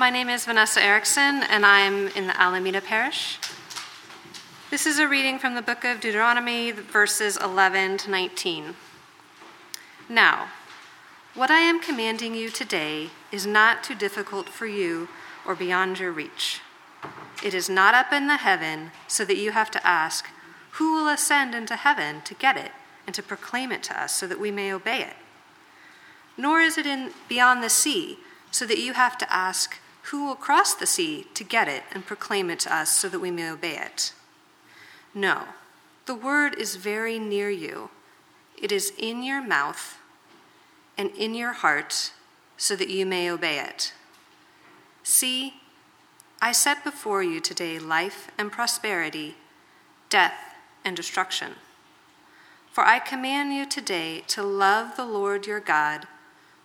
My name is Vanessa Erickson, and I'm in the Alameda Parish. This is a reading from the book of Deuteronomy, verses 11 to 19. Now, what I am commanding you today is not too difficult for you or beyond your reach. It is not up in the heaven so that you have to ask, Who will ascend into heaven to get it and to proclaim it to us so that we may obey it? Nor is it in beyond the sea so that you have to ask, who will cross the sea to get it and proclaim it to us so that we may obey it? No, the word is very near you. It is in your mouth and in your heart so that you may obey it. See, I set before you today life and prosperity, death and destruction. For I command you today to love the Lord your God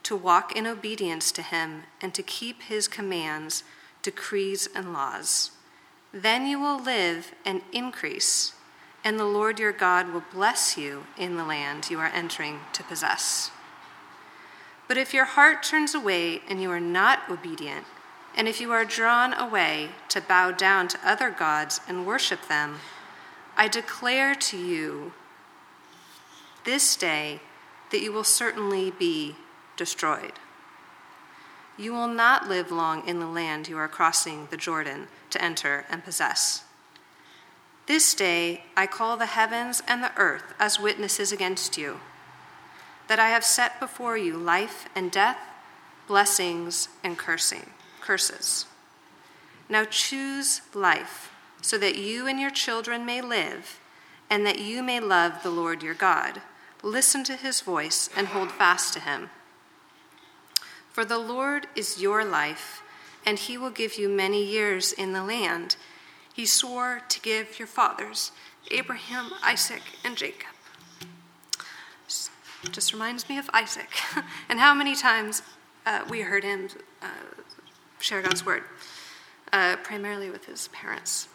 to walk in obedience to him, and to keep his commands, decrees, and laws. Then you will live and increase, and the Lord your God will bless you in the land you are entering to possess. But if your heart turns away and you are not obedient, and if you are drawn away to bow down to other gods and worship them, I declare to you this day that you will certainly be destroyed. You will not live long in the land you are crossing the Jordan to enter and possess. This day I call the heavens and the earth as witnesses against you, that I have set before you life and death, blessings and cursing, curses. Now choose life, so that you and your children may live, and that you may love the Lord your God. Listen to his voice and hold fast to him. For the Lord is your life, and he will give you many years in the land he swore to give your fathers, Abraham, Isaac, and Jacob. Just reminds me of Isaac and how many times uh, we heard him uh, share God's word, uh, primarily with his parents.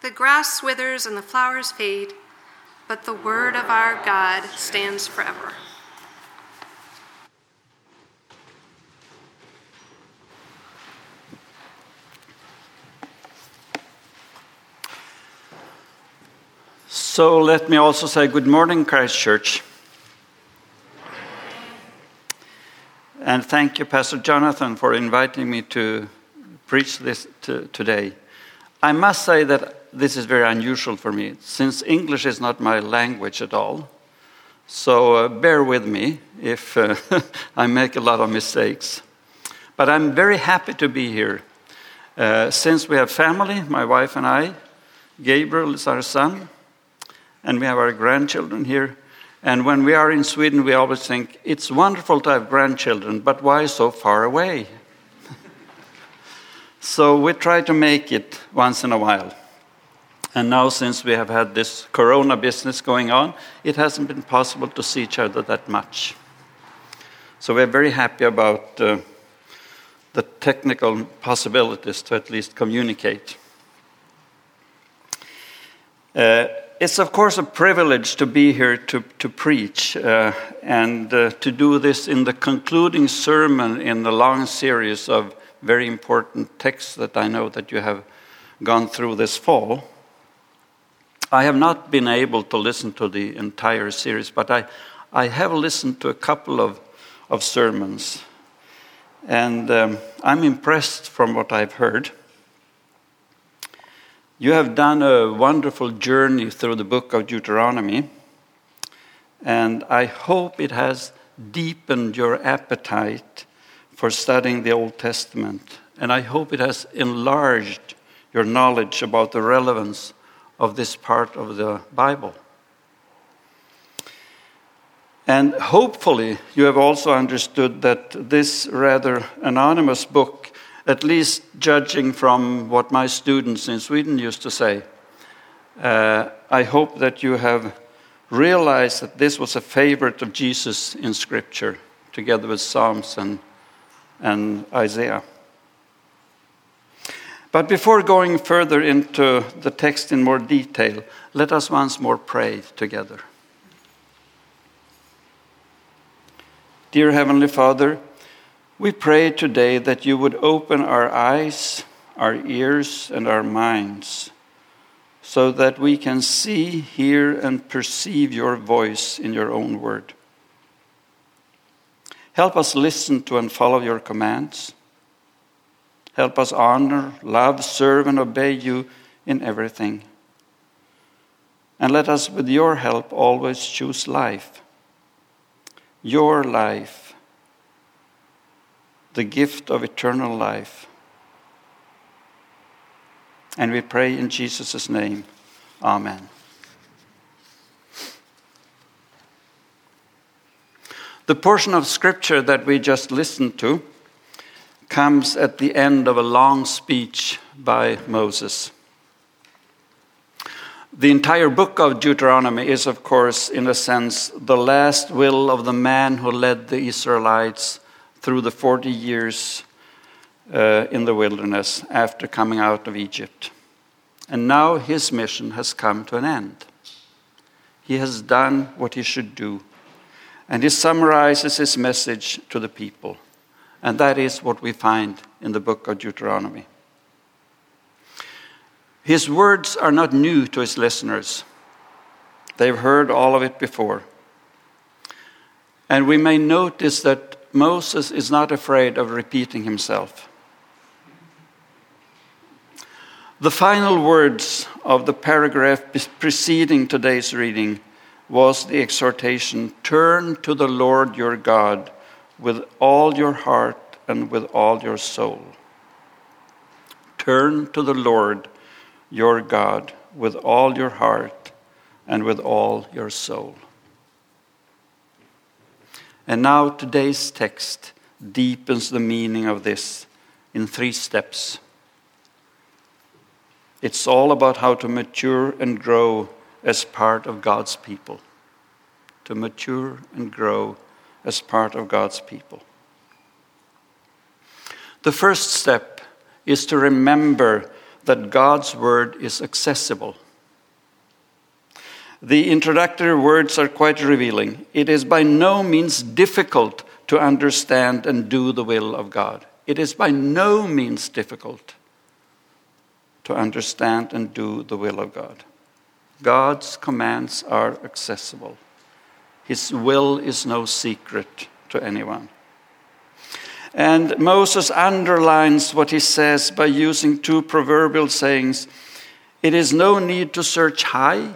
The grass withers and the flowers fade, but the word of our God stands forever. So let me also say good morning, Christchurch. And thank you, Pastor Jonathan, for inviting me to preach this to, today. I must say that this is very unusual for me, since English is not my language at all. So uh, bear with me if uh, I make a lot of mistakes. But I'm very happy to be here. Uh, since we have family, my wife and I, Gabriel is our son, and we have our grandchildren here. And when we are in Sweden, we always think it's wonderful to have grandchildren, but why so far away? so we try to make it once in a while. And now, since we have had this corona business going on, it hasn't been possible to see each other that much. So we're very happy about uh, the technical possibilities to at least communicate. Uh, it's, of course, a privilege to be here to, to preach uh, and uh, to do this in the concluding sermon in the long series of very important texts that I know that you have gone through this fall. I have not been able to listen to the entire series, but I, I have listened to a couple of, of sermons. And um, I'm impressed from what I've heard. You have done a wonderful journey through the book of Deuteronomy, and I hope it has deepened your appetite for studying the Old Testament, and I hope it has enlarged your knowledge about the relevance of this part of the Bible. And hopefully, you have also understood that this rather anonymous book, at least judging from what my students in Sweden used to say, uh, I hope that you have realized that this was a favorite of Jesus in Scripture, together with Psalms and, and Isaiah. But before going further into the text in more detail, let us once more pray together. Dear Heavenly Father, we pray today that you would open our eyes, our ears, and our minds so that we can see, hear, and perceive your voice in your own word. Help us listen to and follow your commands. Help us honor, love, serve, and obey you in everything. And let us, with your help, always choose life. Your life, the gift of eternal life. And we pray in Jesus' name. Amen. The portion of scripture that we just listened to comes at the end of a long speech by Moses. The entire book of Deuteronomy is, of course, in a sense, the last will of the man who led the Israelites through the 40 years uh, in the wilderness after coming out of Egypt. And now his mission has come to an end. He has done what he should do, and he summarizes his message to the people. And that is what we find in the book of Deuteronomy. His words are not new to his listeners, they've heard all of it before. And we may notice that Moses is not afraid of repeating himself. The final words of the paragraph preceding today's reading was the exhortation Turn to the Lord your God with all your heart and with all your soul. Turn to the Lord your God with all your heart and with all your soul. And now today's text deepens the meaning of this in three steps. It's all about how to mature and grow as part of God's people. To mature and grow as part of God's people. The first step is to remember that God's word is accessible. The introductory words are quite revealing. It is by no means difficult to understand and do the will of God. It is by no means difficult to understand and do the will of God. God's commands are accessible. His will is no secret to anyone. And Moses underlines what he says by using two proverbial sayings It is no need to search high,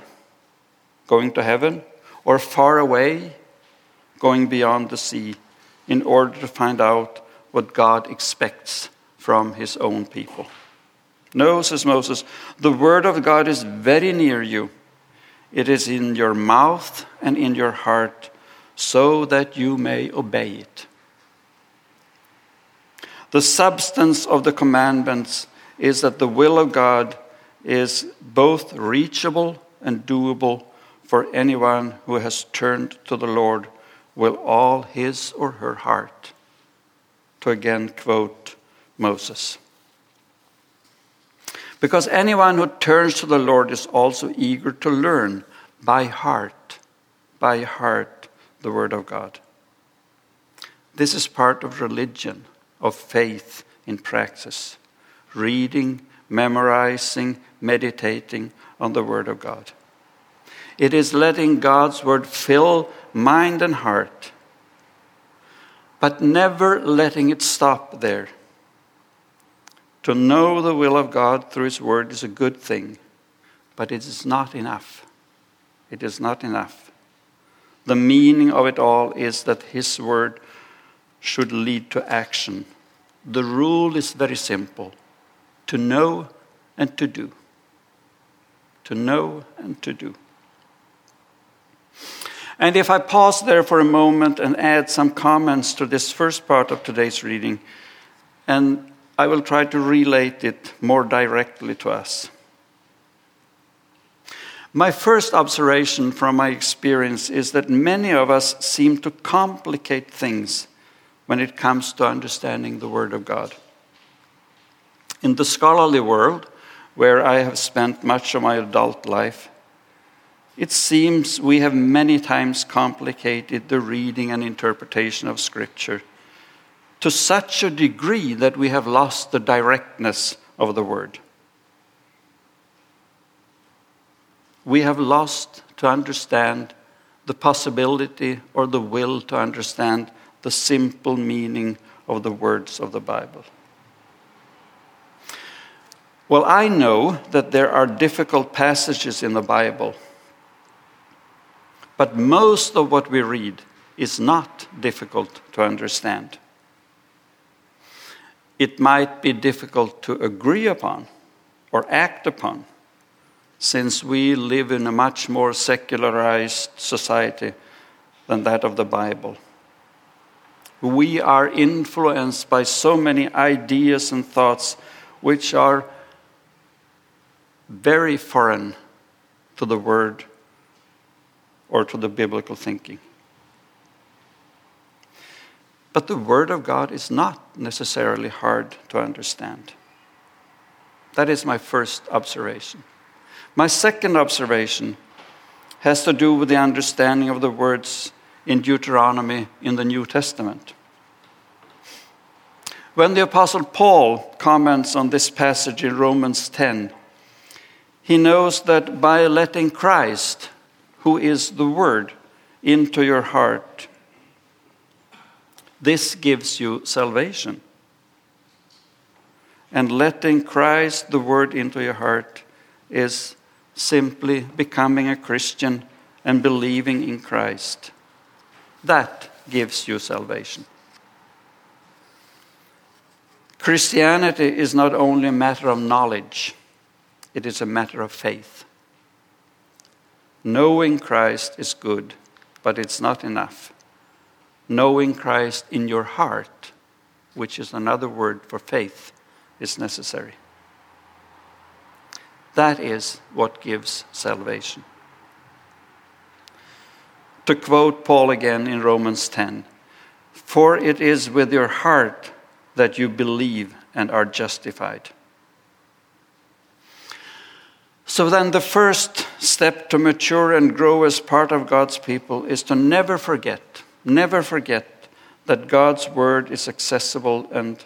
going to heaven, or far away, going beyond the sea, in order to find out what God expects from his own people. No, says Moses, the word of God is very near you it is in your mouth and in your heart, so that you may obey it. The substance of the commandments is that the will of God is both reachable and doable for anyone who has turned to the Lord with all his or her heart. To again quote Moses. Because anyone who turns to the Lord is also eager to learn by heart, by heart, the Word of God. This is part of religion, of faith in practice, reading, memorizing, meditating on the Word of God. It is letting God's Word fill mind and heart, but never letting it stop there. To know the will of God through His Word is a good thing, but it is not enough. It is not enough. The meaning of it all is that His Word should lead to action. The rule is very simple to know and to do. To know and to do. And if I pause there for a moment and add some comments to this first part of today's reading, and I will try to relate it more directly to us. My first observation from my experience is that many of us seem to complicate things when it comes to understanding the Word of God. In the scholarly world, where I have spent much of my adult life, it seems we have many times complicated the reading and interpretation of Scripture to such a degree that we have lost the directness of the Word. we have lost to understand the possibility or the will to understand the simple meaning of the words of the Bible. Well, I know that there are difficult passages in the Bible, but most of what we read is not difficult to understand. It might be difficult to agree upon or act upon since we live in a much more secularized society than that of the Bible. We are influenced by so many ideas and thoughts which are very foreign to the Word or to the biblical thinking. But the Word of God is not necessarily hard to understand. That is my first observation. My second observation has to do with the understanding of the words in Deuteronomy in the New Testament. When the Apostle Paul comments on this passage in Romans 10, he knows that by letting Christ, who is the Word, into your heart, this gives you salvation. And letting Christ, the Word, into your heart is simply becoming a Christian and believing in Christ. That gives you salvation. Christianity is not only a matter of knowledge, it is a matter of faith. Knowing Christ is good, but it's not enough. Knowing Christ in your heart, which is another word for faith, is necessary. That is what gives salvation. To quote Paul again in Romans 10 For it is with your heart that you believe and are justified. So then, the first step to mature and grow as part of God's people is to never forget, never forget that God's word is accessible and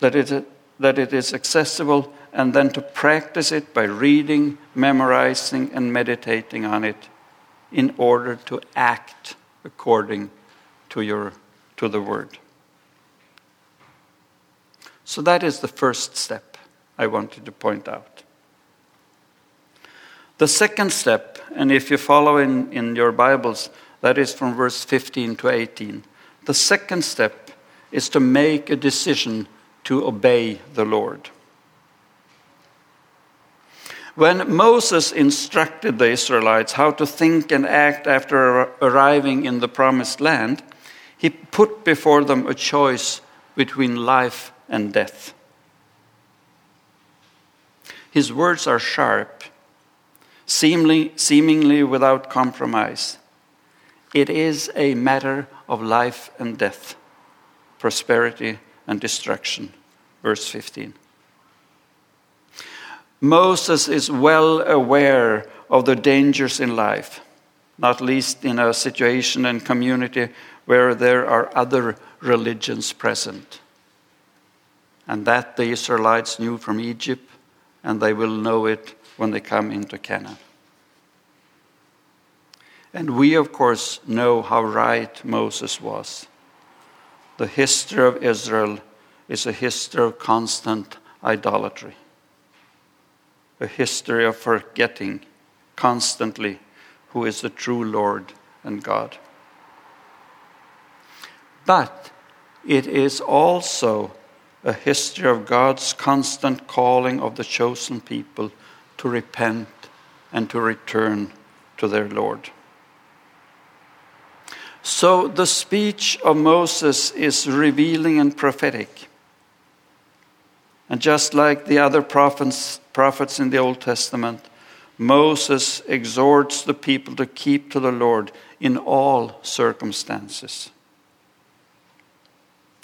that it, that it is accessible and then to practice it by reading, memorizing, and meditating on it in order to act according to, your, to the word. So that is the first step I wanted to point out. The second step, and if you follow in, in your Bibles, that is from verse 15 to 18. The second step is to make a decision to obey the Lord. When Moses instructed the Israelites how to think and act after arriving in the promised land, he put before them a choice between life and death. His words are sharp, seemingly, seemingly without compromise. It is a matter of life and death, prosperity and destruction. Verse 15. Moses is well aware of the dangers in life, not least in a situation and community where there are other religions present. And that the Israelites knew from Egypt, and they will know it when they come into Canaan. And we, of course, know how right Moses was. The history of Israel is a history of constant idolatry a history of forgetting constantly who is the true Lord and God. But it is also a history of God's constant calling of the chosen people to repent and to return to their Lord. So the speech of Moses is revealing and prophetic. And just like the other prophets, prophets in the Old Testament, Moses exhorts the people to keep to the Lord in all circumstances.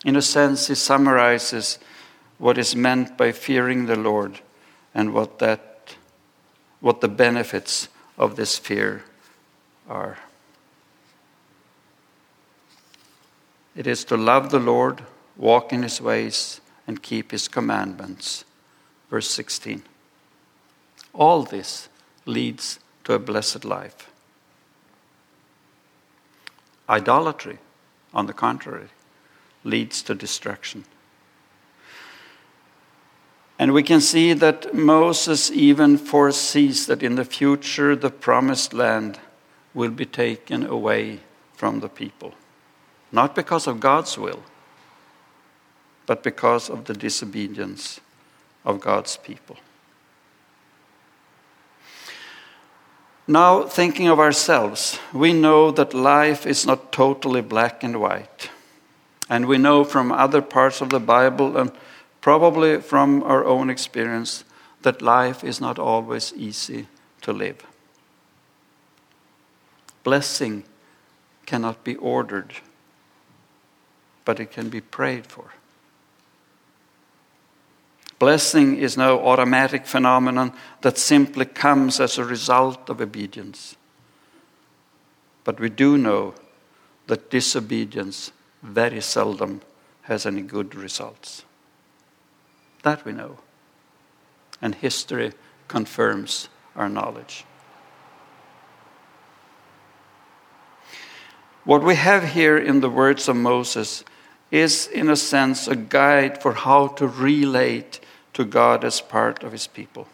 In a sense, he summarizes what is meant by fearing the Lord and what, that, what the benefits of this fear are. It is to love the Lord, walk in his ways, and keep his commandments. Verse 16. All this leads to a blessed life. Idolatry, on the contrary, leads to destruction. And we can see that Moses even foresees that in the future the promised land will be taken away from the people. Not because of God's will, but because of the disobedience of God's people. Now, thinking of ourselves, we know that life is not totally black and white. And we know from other parts of the Bible and probably from our own experience that life is not always easy to live. Blessing cannot be ordered, but it can be prayed for. Blessing is no automatic phenomenon that simply comes as a result of obedience. But we do know that disobedience very seldom has any good results. That we know. And history confirms our knowledge. What we have here in the words of Moses is, in a sense, a guide for how to relate to God as part of his people.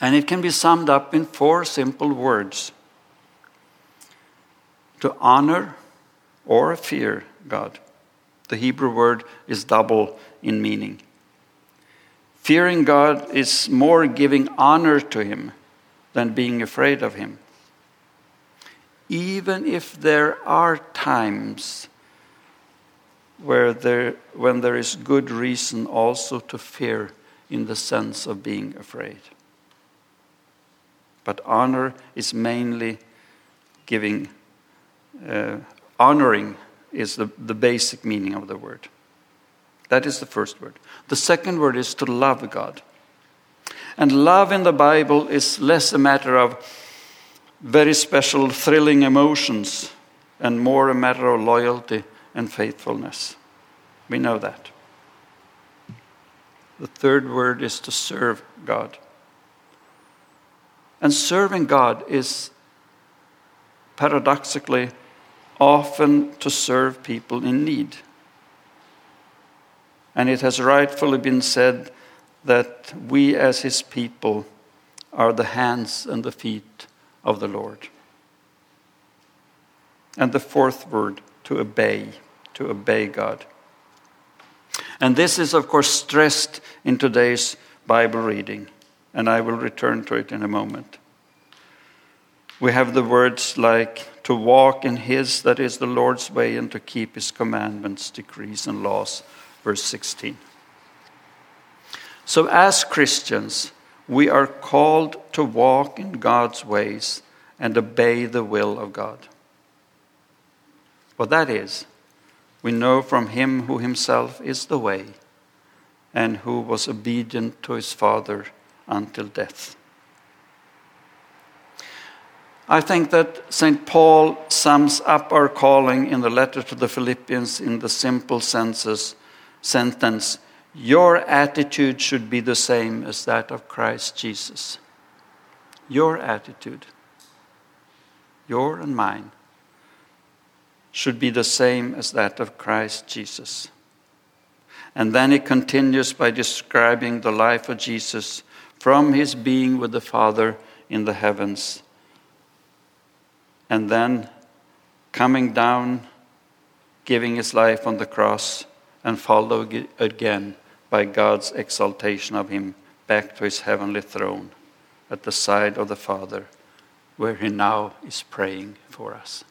And it can be summed up in four simple words to honor or fear God. The Hebrew word is double in meaning. Fearing God is more giving honor to Him than being afraid of Him. Even if there are times where there, when there is good reason also to fear in the sense of being afraid. But honor is mainly giving, uh, honoring is the, the basic meaning of the word. That is the first word. The second word is to love God. And love in the Bible is less a matter of very special, thrilling emotions and more a matter of loyalty and faithfulness. We know that. The third word is to serve God. And serving God is paradoxically often to serve people in need. And it has rightfully been said that we, as His people, are the hands and the feet of the Lord. And the fourth word, to obey to obey God. And this is, of course, stressed in today's Bible reading, and I will return to it in a moment. We have the words like to walk in His, that is the Lord's way, and to keep His commandments, decrees, and laws, verse 16. So, as Christians, we are called to walk in God's ways and obey the will of God. What that is, we know from him who himself is the way and who was obedient to his Father until death. I think that St. Paul sums up our calling in the letter to the Philippians in the simple senses, sentence Your attitude should be the same as that of Christ Jesus. Your attitude, your and mine should be the same as that of Christ Jesus. And then he continues by describing the life of Jesus from his being with the Father in the heavens. And then coming down, giving his life on the cross, and followed again by God's exaltation of him back to his heavenly throne at the side of the Father, where he now is praying for us.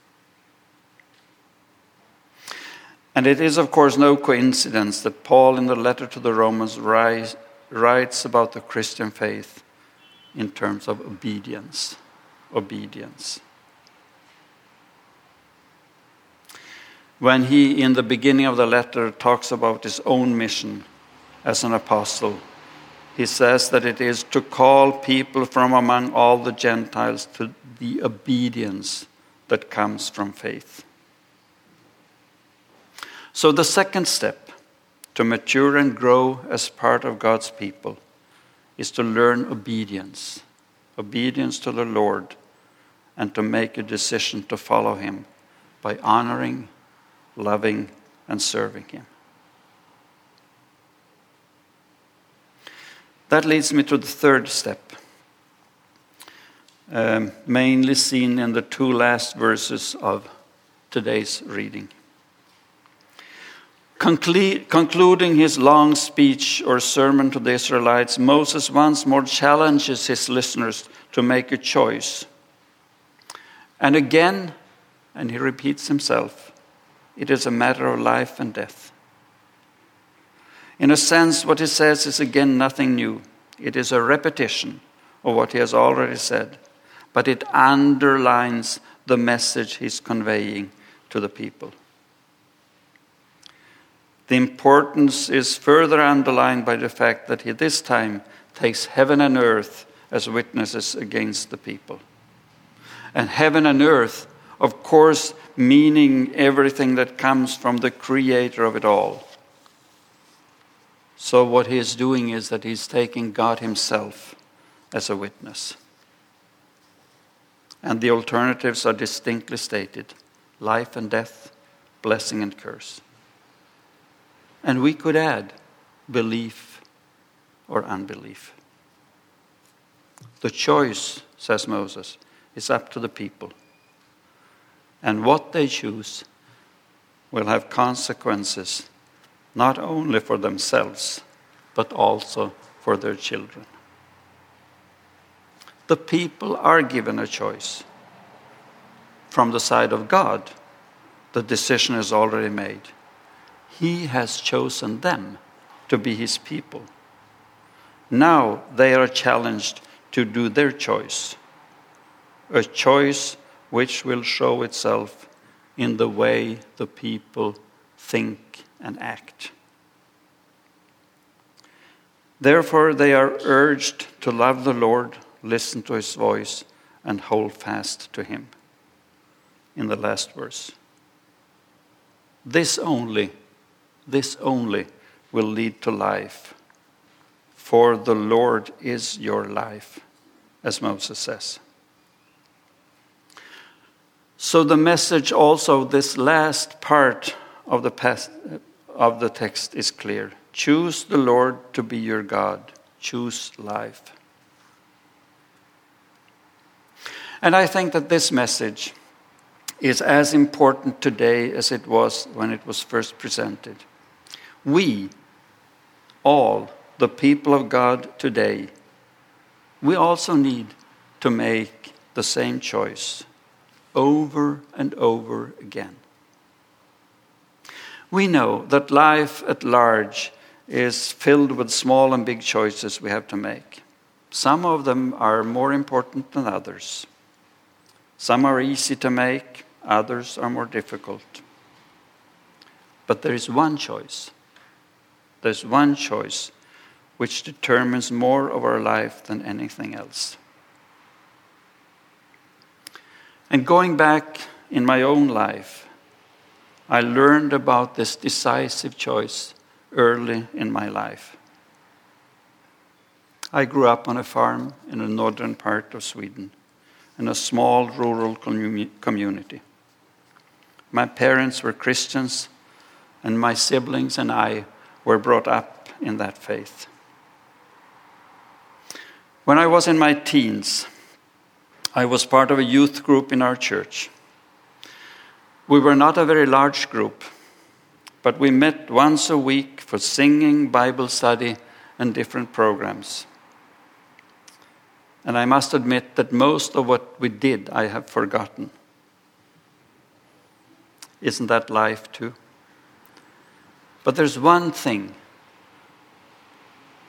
And it is, of course, no coincidence that Paul, in the letter to the Romans, writes about the Christian faith in terms of obedience. Obedience. When he, in the beginning of the letter, talks about his own mission as an apostle, he says that it is to call people from among all the Gentiles to the obedience that comes from faith. So, the second step to mature and grow as part of God's people is to learn obedience obedience to the Lord and to make a decision to follow Him by honoring, loving, and serving Him. That leads me to the third step, um, mainly seen in the two last verses of today's reading. Conclu- concluding his long speech or sermon to the Israelites, Moses once more challenges his listeners to make a choice. And again, and he repeats himself, it is a matter of life and death. In a sense, what he says is again nothing new. It is a repetition of what he has already said, but it underlines the message he's conveying to the people. The importance is further underlined by the fact that he this time takes heaven and earth as witnesses against the people. And heaven and earth, of course, meaning everything that comes from the creator of it all. So, what he is doing is that he's taking God himself as a witness. And the alternatives are distinctly stated life and death, blessing and curse. And we could add belief or unbelief. The choice, says Moses, is up to the people. And what they choose will have consequences not only for themselves, but also for their children. The people are given a choice. From the side of God, the decision is already made. He has chosen them to be His people. Now they are challenged to do their choice, a choice which will show itself in the way the people think and act. Therefore, they are urged to love the Lord, listen to his voice, and hold fast to him. In the last verse. This only, this only will lead to life. For the Lord is your life, as Moses says. So, the message also, this last part of the past, of the text is clear. Choose the Lord to be your God. Choose life. And I think that this message is as important today as it was when it was first presented. We, all the people of God today, we also need to make the same choice over and over again. We know that life at large is filled with small and big choices we have to make. Some of them are more important than others. Some are easy to make, others are more difficult. But there is one choice. There's one choice which determines more of our life than anything else. And going back in my own life, I learned about this decisive choice early in my life. I grew up on a farm in the northern part of Sweden, in a small rural community. My parents were Christians, and my siblings and I were brought up in that faith. When I was in my teens, I was part of a youth group in our church. We were not a very large group, but we met once a week for singing, Bible study, and different programs. And I must admit that most of what we did I have forgotten. Isn't that life too? But there's one thing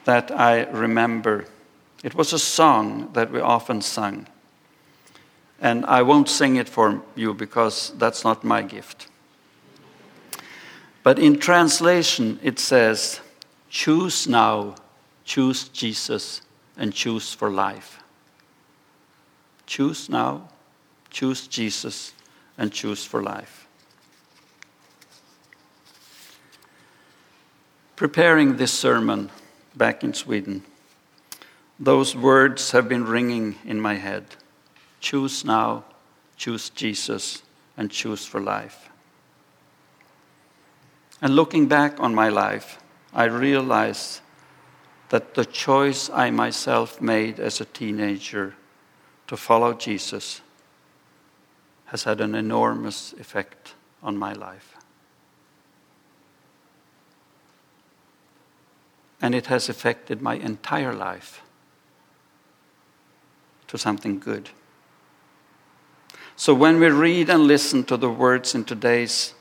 that I remember. It was a song that we often sung. And I won't sing it for you because that's not my gift. But in translation, it says, Choose now, choose Jesus, and choose for life. Choose now, choose Jesus, and choose for life. Preparing this sermon back in Sweden, those words have been ringing in my head. Choose now, choose Jesus, and choose for life. And looking back on my life, I realize that the choice I myself made as a teenager to follow Jesus has had an enormous effect on my life. And it has affected my entire life to something good. So when we read and listen to the words in today's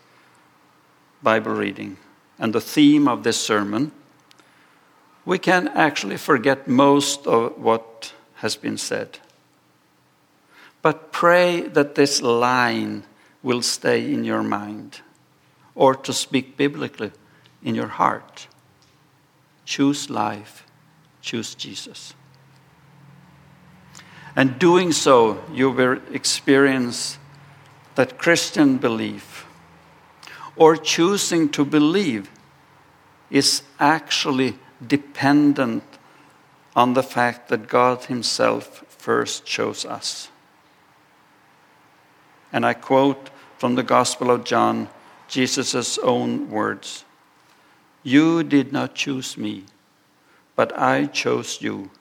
Bible reading and the theme of this sermon, we can actually forget most of what has been said. But pray that this line will stay in your mind, or to speak biblically, in your heart. Choose life, choose Jesus. And doing so, you will experience that Christian belief or choosing to believe is actually dependent on the fact that God Himself first chose us. And I quote from the Gospel of John, Jesus' own words You did not choose me, but I chose you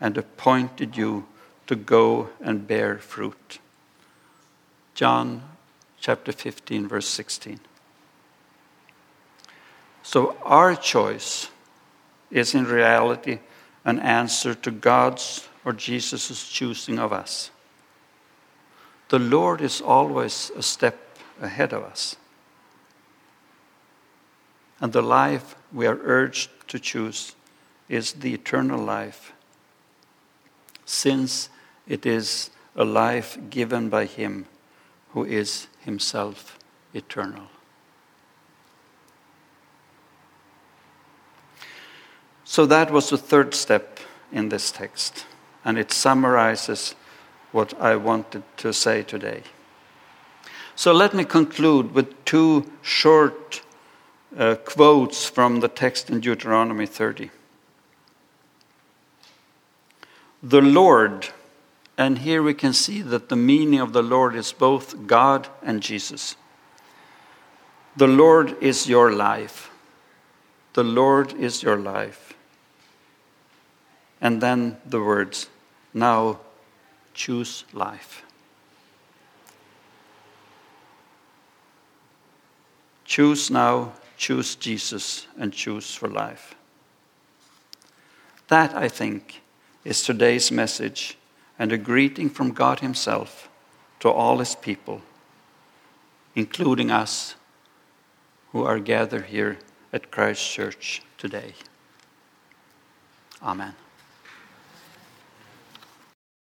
and appointed you to go and bear fruit. John chapter 15, verse 16. So our choice is in reality an answer to God's or Jesus' choosing of us. The Lord is always a step ahead of us. And the life we are urged to choose is the eternal life, since it is a life given by Him who is Himself eternal. So that was the third step in this text, and it summarizes what I wanted to say today. So let me conclude with two short uh, quotes from the text in Deuteronomy 30. The Lord, and here we can see that the meaning of the Lord is both God and Jesus. The Lord is your life. The Lord is your life. And then the words, now choose life. Choose now, choose Jesus, and choose for life. That, I think, is today's message and a greeting from God Himself to all His people, including us who are gathered here at Christ Church today. Amen.